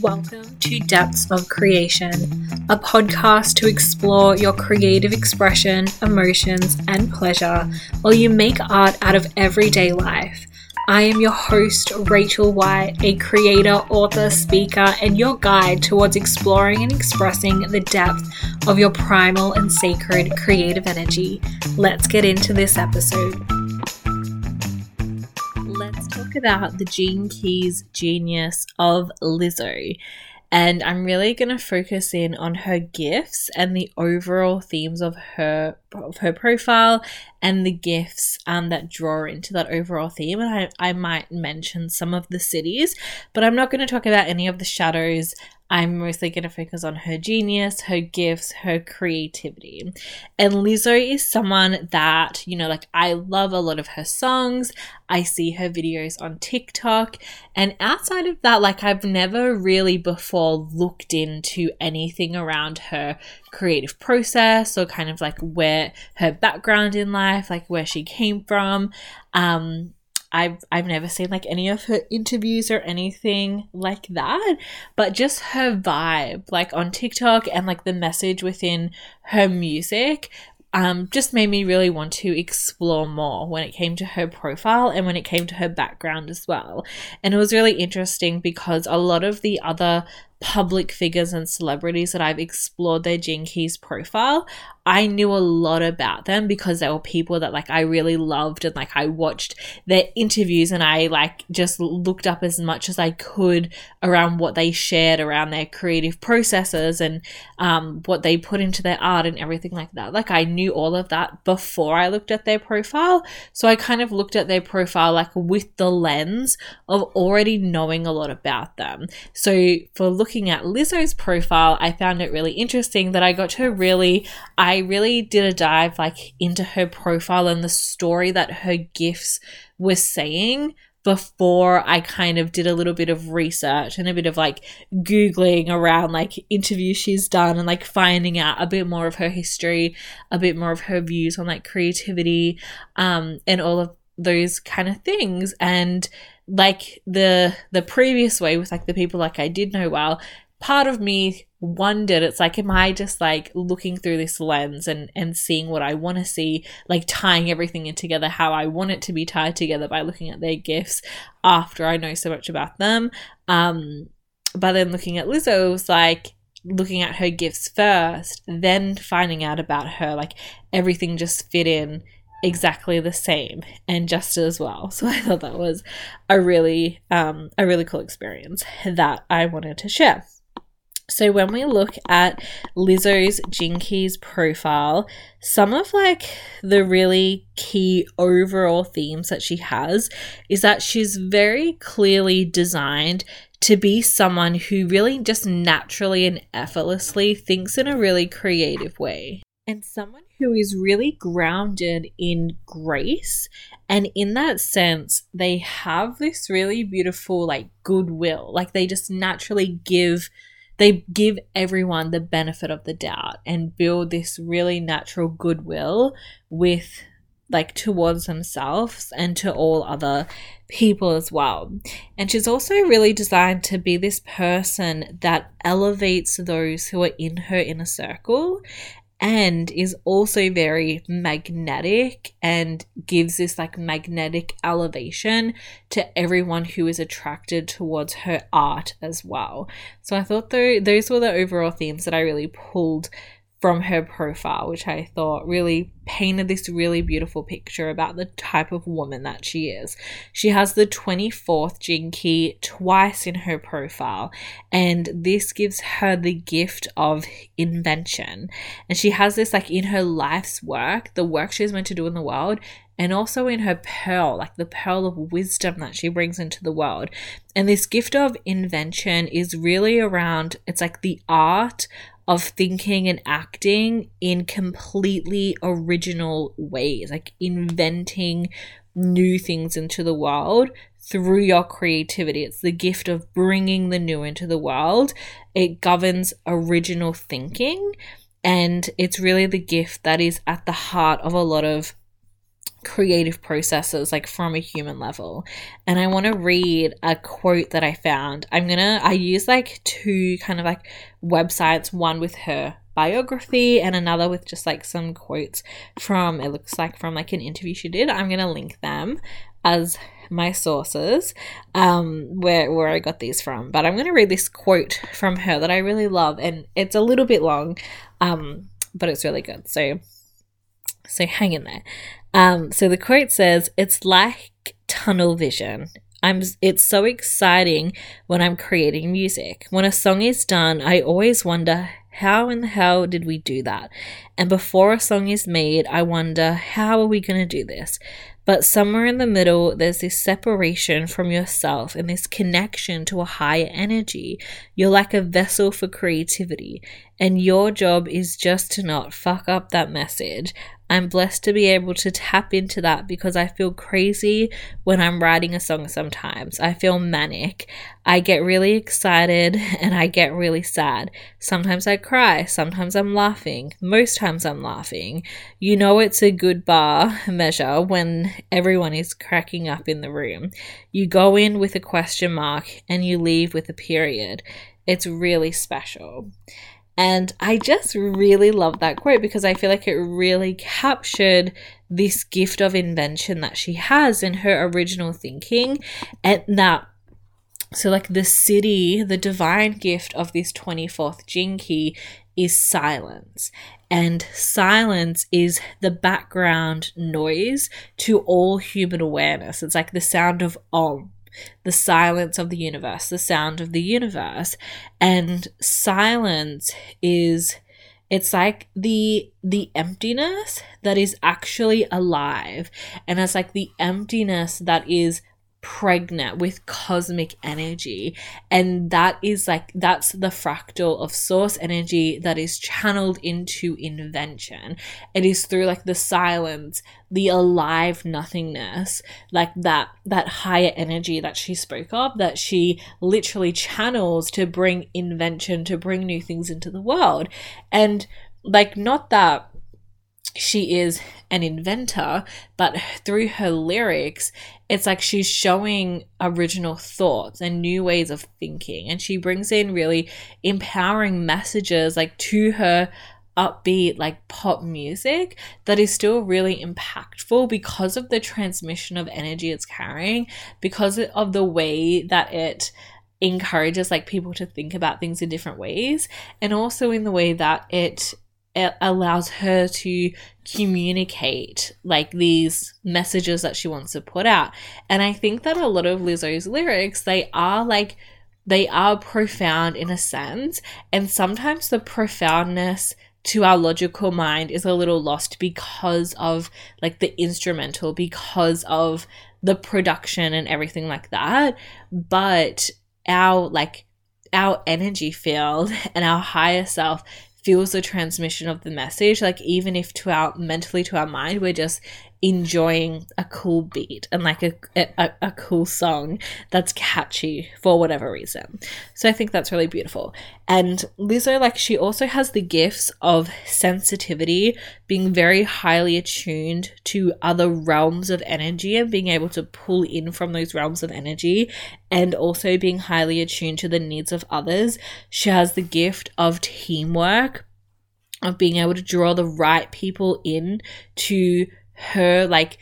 Welcome to Depths of Creation, a podcast to explore your creative expression, emotions, and pleasure while you make art out of everyday life. I am your host, Rachel White, a creator, author, speaker, and your guide towards exploring and expressing the depth of your primal and sacred creative energy. Let's get into this episode. About the Gene Keys genius of Lizzo and I'm really going to focus in on her gifts and the overall themes of her of her profile and the gifts um, that draw into that overall theme. And I, I might mention some of the Siddhis, but I'm not going to talk about any of the shadows I'm mostly going to focus on her genius, her gifts, her creativity. And Lizzo is someone that, you know, like I love a lot of her songs. I see her videos on TikTok. And outside of that, like I've never really before looked into anything around her creative process or kind of like where her background in life, like where she came from. Um, I've I've never seen like any of her interviews or anything like that, but just her vibe like on TikTok and like the message within her music um, just made me really want to explore more when it came to her profile and when it came to her background as well. And it was really interesting because a lot of the other public figures and celebrities that I've explored their Gene Keys profile, I knew a lot about them because they were people that like I really loved and like I watched their interviews and I like just looked up as much as I could around what they shared around their creative processes and um, what they put into their art and everything like that. Like I knew all of that before I looked at their profile. So I kind of looked at their profile like with the lens of already knowing a lot about them. So for looking at Lizzo's profile, I found it really interesting that I got to really I I really did a dive like into her profile and the story that her gifts were saying before I kind of did a little bit of research and a bit of like googling around like interviews she's done and like finding out a bit more of her history, a bit more of her views on like creativity um and all of those kind of things. And like the the previous way with like the people like I did know well part of me wondered it's like am i just like looking through this lens and and seeing what i want to see like tying everything in together how i want it to be tied together by looking at their gifts after i know so much about them um but then looking at lizzo was like looking at her gifts first then finding out about her like everything just fit in exactly the same and just as well. So I thought that was a really um a really cool experience that I wanted to share. So when we look at Lizzo's Keys profile, some of like the really key overall themes that she has is that she's very clearly designed to be someone who really just naturally and effortlessly thinks in a really creative way. And someone who is really grounded in grace. And in that sense, they have this really beautiful, like, goodwill. Like, they just naturally give they give everyone the benefit of the doubt and build this really natural goodwill with like towards themselves and to all other people as well. And she's also really designed to be this person that elevates those who are in her inner circle and is also very magnetic and gives this like magnetic elevation to everyone who is attracted towards her art as well. So I thought though those were the overall themes that I really pulled from her profile, which I thought really painted this really beautiful picture about the type of woman that she is. She has the 24th gene key twice in her profile, and this gives her the gift of invention. And she has this like in her life's work, the work she's meant to do in the world, and also in her pearl, like the pearl of wisdom that she brings into the world. And this gift of invention is really around it's like the art of thinking and acting in completely original ways, like inventing new things into the world through your creativity. It's the gift of bringing the new into the world. It governs original thinking, and it's really the gift that is at the heart of a lot of creative processes like from a human level. And i want to read a quote that i found. I'm gonna i use like two kind of like websites one with her biography and another with just like some quotes from it looks like from like an interview she did. I'm gonna link them as my sources um where where i got these from. But i'm gonna read this quote from her that i really love and it's a little bit long um but it's really good. So so hang in there um, so the quote says, "It's like tunnel vision. I'm. It's so exciting when I'm creating music. When a song is done, I always wonder." How in the hell did we do that? And before a song is made, I wonder, how are we going to do this? But somewhere in the middle, there's this separation from yourself and this connection to a higher energy. You're like a vessel for creativity, and your job is just to not fuck up that message. I'm blessed to be able to tap into that because I feel crazy when I'm writing a song sometimes. I feel manic. I get really excited and I get really sad. Sometimes I cry, sometimes I'm laughing. Most times I'm laughing. You know, it's a good bar measure when everyone is cracking up in the room. You go in with a question mark and you leave with a period. It's really special. And I just really love that quote because I feel like it really captured this gift of invention that she has in her original thinking. And that, so like the Siddhi the divine gift of this 24th gene key is silence. And silence is the background noise to all human awareness. It's like the sound of om the silence of the universe, the sound of the universe. And silence is it's like the the emptiness that is actually alive and it's like the emptiness that is pregnant with cosmic energy. And that is like, that's the fractal of source energy that is channeled into invention. It is through like the silence, the alive nothingness, like that, that higher energy that she spoke of, that she literally channels to bring invention, to bring new things into the world. And like, not that she is an inventor, but through her lyrics, it's like she's showing original thoughts and new ways of thinking. And she brings in really empowering messages like to her upbeat like pop music that is still really impactful because of the transmission of energy it's carrying because of the way that it encourages like people to think about things in different ways and also in the way that it it allows her to communicate like these messages that she wants to put out. And I think that a lot of Lizzo's lyrics, they are like they are profound in a sense, and sometimes the profoundness to our logical mind is a little lost because of like the instrumental, because of the production and everything like that. But our like our energy field and our higher self feels the transmission of the message. Like even if to our mentally to our mind we're just enjoying a cool beat and like a, a, a cool song that's catchy for whatever reason. So I think that's really beautiful. And Lizzo, like, she also has the gifts of sensitivity, being very highly attuned to other realms of energy and being able to pull in from those realms of energy, and also being highly attuned to the needs of others. She has the gift of teamwork, of being able to draw the right people in to her like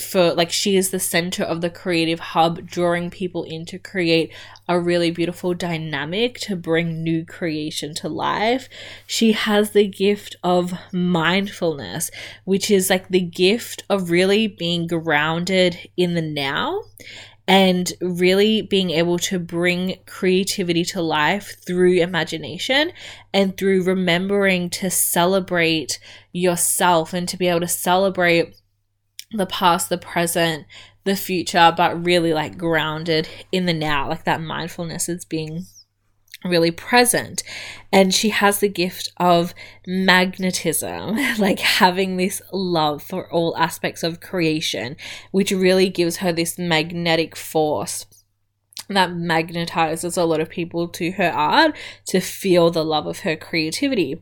for like she is the center of the creative hub drawing people in to create a really beautiful dynamic to bring new creation to life. She has the gift of mindfulness which is like the gift of really being grounded in the now and really being able to bring creativity to life through imagination and through remembering to celebrate yourself and to be able to celebrate the past, the present, the future, but really like grounded in the now, like that mindfulness is being really present. And she has the gift of magnetism, like having this love for all aspects of creation, which really gives her this magnetic force that magnetizes a lot of people to her art to feel the love of her creativity.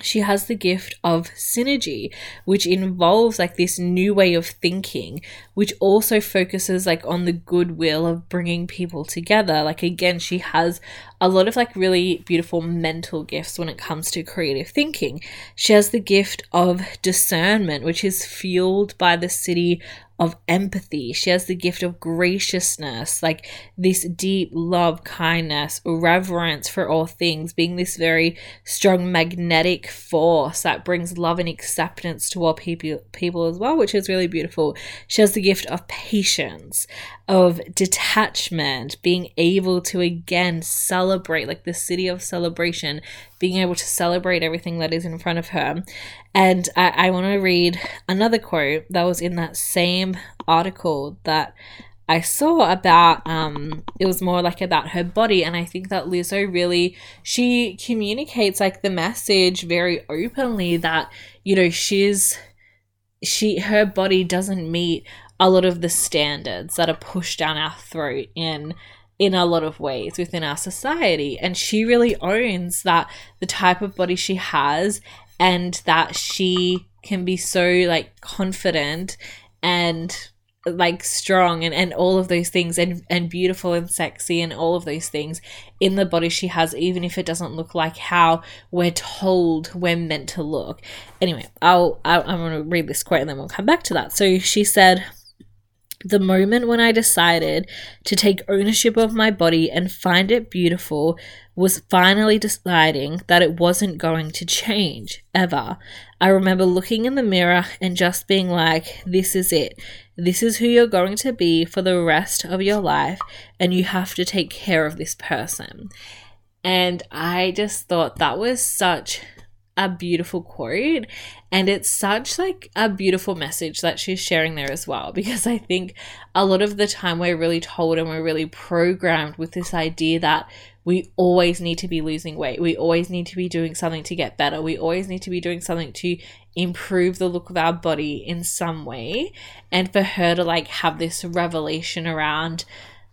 She has the gift of synergy which involves like this new way of thinking which also focuses like on the goodwill of bringing people together. Like again she has a lot of like really beautiful mental gifts when it comes to creative thinking. She has the gift of discernment which is fueled by the Siddhi of empathy. She has the gift of graciousness, like this deep love, kindness, reverence for all things, being this very strong magnetic force that brings love and acceptance to all people, people as well, which is really beautiful. She has the gift of patience, of detachment, being able to again celebrate, like the Siddhi of celebration, being able to celebrate everything that is in front of her. And I, I want to read another quote that was in that same article that I saw about um it was more like about her body and I think that Lizzo really she communicates like the message very openly that you know she's she her body doesn't meet a lot of the standards that are pushed down our throat in in a lot of ways within our society. And she really owns that the type of body she has and that she can be so like confident and like strong and, and all of those things and, and beautiful and sexy and all of those things in the body she has even if it doesn't look like how we're told we're meant to look. Anyway i'll, I'll i'm going to read this quote and then we'll come back to that. So she said the moment when I decided to take ownership of my body and find it beautiful was finally deciding that it wasn't going to change ever. I remember looking in the mirror and just being like, this is it. This is who you're going to be for the rest of your life, and you have to take care of this person. And I just thought that was such a beautiful quote and it's such like a beautiful message that she's sharing there as well because i think a lot of the time we're really told and we're really programmed with this idea that we always need to be losing weight we always need to be doing something to get better we always need to be doing something to improve the look of our body in some way. And for her to like have this revelation around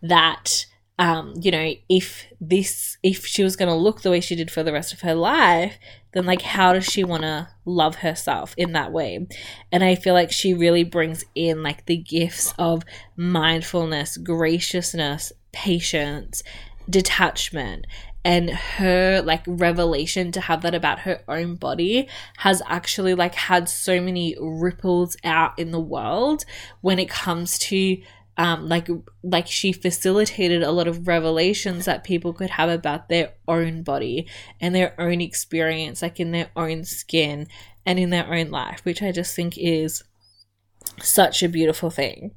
that um, you know, if this, if she was going to look the way she did for the rest of her life, then like, how does she want to love herself in that way? And I feel like she really brings in like the gifts of mindfulness, graciousness, patience, detachment. And her like revelation to have that about her own body has actually like had so many ripples out in the world when it comes to um, like like she facilitated a lot of revelations that people could have about their own body and their own experience like in their own skin and in their own life which i just think is such a beautiful thing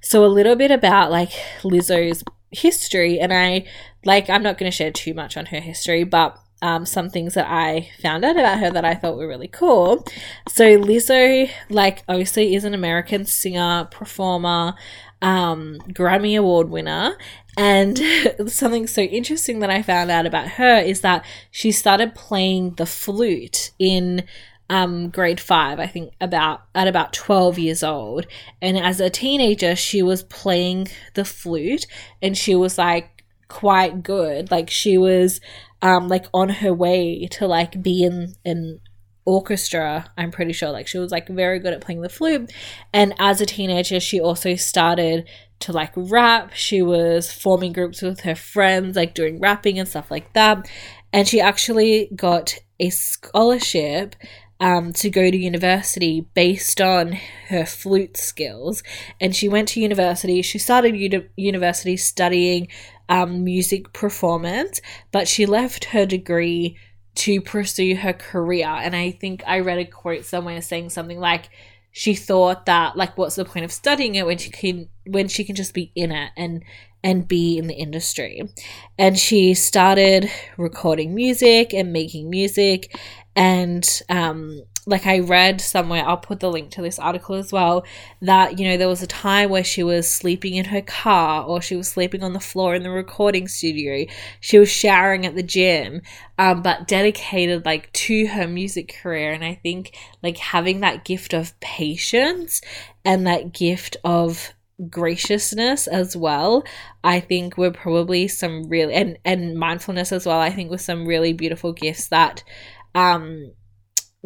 so a little bit about like lizzo's history and i like i'm not going to share too much on her history but um, some things that I found out about her that I thought were really cool. So Lizzo, like, obviously is an American singer, performer, um, Grammy Award winner. And something so interesting that I found out about her is that she started playing the flute in um, grade five, I think about at about 12 years old. And as a teenager, she was playing the flute and she was like quite good. Like she was um, like on her way to like be in an orchestra i'm pretty sure like she was like very good at playing the flute and as a teenager she also started to like rap she was forming groups with her friends like doing rapping and stuff like that and she actually got a scholarship um, to go to university based on her flute skills. And she went to university. She started uni- university studying um, music performance, but she left her degree to pursue her career. And I think I read a quote somewhere saying something like, she thought that like what's the point of studying it when she can when she can just be in it and and be in the industry and she started recording music and making music and um like I read somewhere, I'll put the link to this article as well, that, you know, there was a time where she was sleeping in her car or she was sleeping on the floor in the recording studio. She was showering at the gym, um, but dedicated like to her music career. And I think like having that gift of patience and that gift of graciousness as well i think were probably some really and and mindfulness as well i think was some really beautiful gifts that um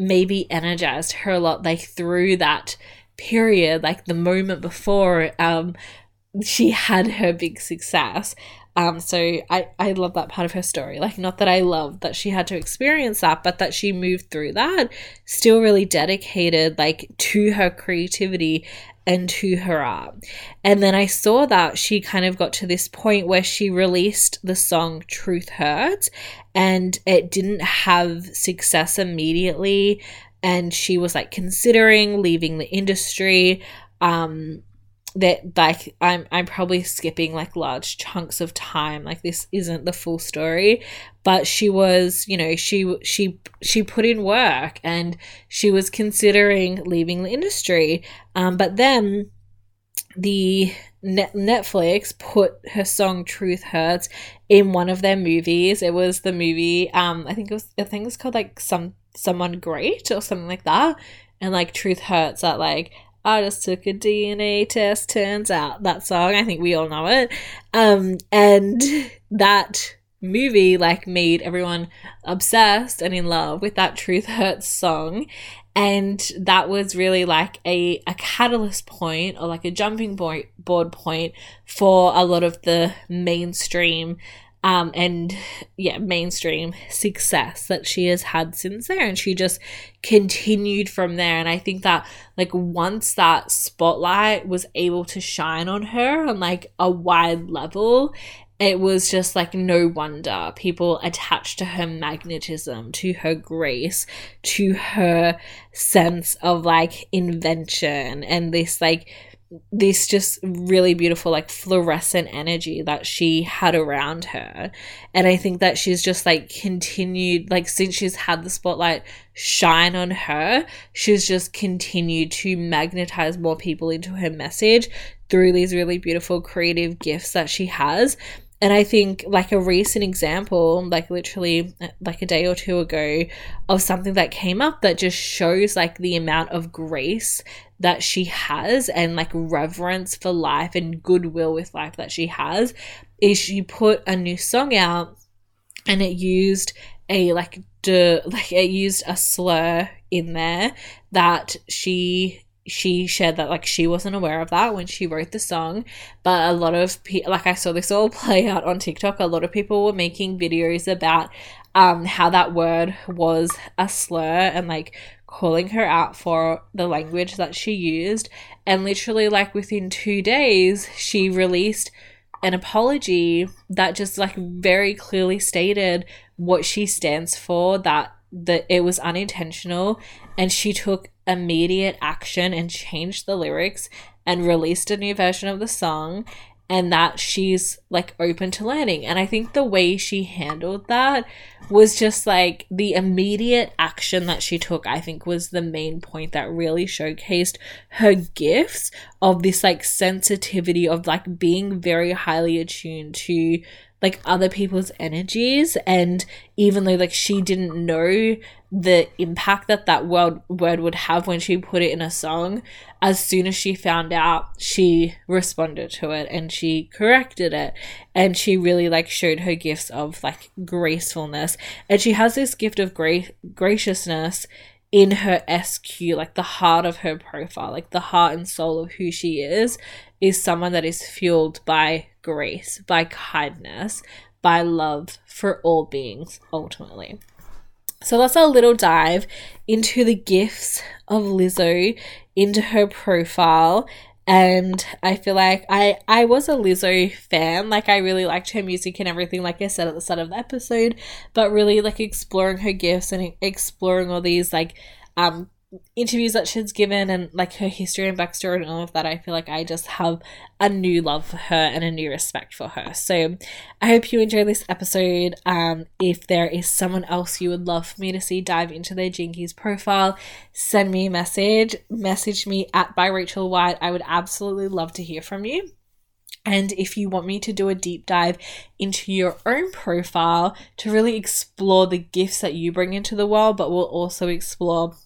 maybe energized her a lot like through that period like the moment before um she had her big success um, so I, I love that part of her story. Like, not that I love that she had to experience that, but that she moved through that, still really dedicated, like, to her creativity and to her art. And then I saw that she kind of got to this point where she released the song Truth Hurts and it didn't have success immediately. And she was like considering leaving the industry. Um, that like I'm I'm probably skipping like large chunks of time. Like this isn't the full story. But she was you know she she she put in work and she was considering leaving the industry. Um but then the Net- Netflix put her song Truth Hurts in one of their movies. It was the movie um I think it was I think it was called like some someone great or something like that. And like Truth Hurts that like I just took a DNA test, turns out that song. I think we all know it. Um, and that movie like made everyone obsessed and in love with that Truth Hurts song. And that was really like a, a catalyst point or like a jumping board point for a lot of the mainstream um, and yeah, mainstream success that she has had since there. And she just continued from there. And I think that, like, once that spotlight was able to shine on her on like a wide level, it was just like no wonder people attached to her magnetism, to her grace, to her sense of like invention and this like this just really beautiful like fluorescent energy that she had around her. And i think that she's just like continued like since she's had the spotlight shine on her she's just continued to magnetize more people into her message through these really beautiful creative gifts that she has and I think, like, a recent example, like literally uh, like a day or two ago, of something that came up that just shows like the amount of grace that she has and like reverence for life and goodwill with life that she has is she put a new song out and it used a like de, like it used a slur in there that she she shared that like she wasn't aware of that when she wrote the song but a lot of people like i saw this all play out on tiktok. A lot of people were making videos about um how that word was a slur and like calling her out for the language that she used. And literally like within 2 days she released an apology that just like very clearly stated what she stands for that that it was unintentional. And she took immediate action and changed the lyrics and released a new version of the song and that she's like open to learning. And I think the way she handled that was just like the immediate action that she took, I think was the main point that really showcased her gifts of this like sensitivity of like being very highly attuned to like other people's energies and even though like she didn't know the impact that that word word would have when she put it in a song. As soon as she found out she responded to it and she corrected it. And she really like showed her gifts of like gracefulness. And she has this gift of gra- graciousness in her SQ, like the heart of her profile, like the heart and soul of who she is, is someone that is fueled by grace, by kindness, by love for all beings, ultimately. So that's a little dive into the gifts of Lizzo, into her profile. And I feel like I I was a Lizzo fan. Like I really liked her music and everything, like I said at the start of the episode. But really like exploring her gifts and exploring all these like um interviews that she's given and like her history and backstory and all of that, I feel like I just have a new love for her and a new respect for her. So I hope you enjoy this episode. Um, if there is someone else you would love for me to see dive into their Keys profile, send me a message. Message me at by Rachel White. I would absolutely love to hear from you. And if you want me to do a deep dive into your own profile to really explore the gifts that you bring into the world, but we'll also explore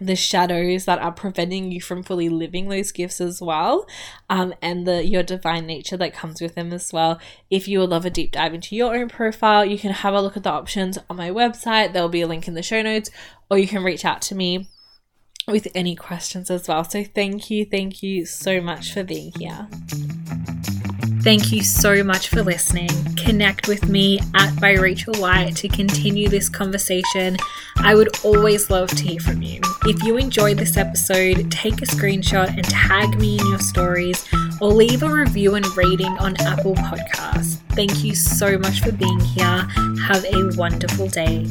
the shadows that are preventing you from fully living those gifts as well um, and the your divine nature that comes with them as well. If you would love a deep dive into your own profile you can have a look at the options on my website. There'll be a link in the show notes or you can reach out to me with any questions as well. So thank you thank you so much for being here Thank you so much for listening. Connect with me at by Rachel White to continue this conversation. I would always love to hear from you. If you enjoyed this episode, take a screenshot and tag me in your stories or leave a review and rating on Apple Podcasts. Thank you so much for being here. Have a wonderful day.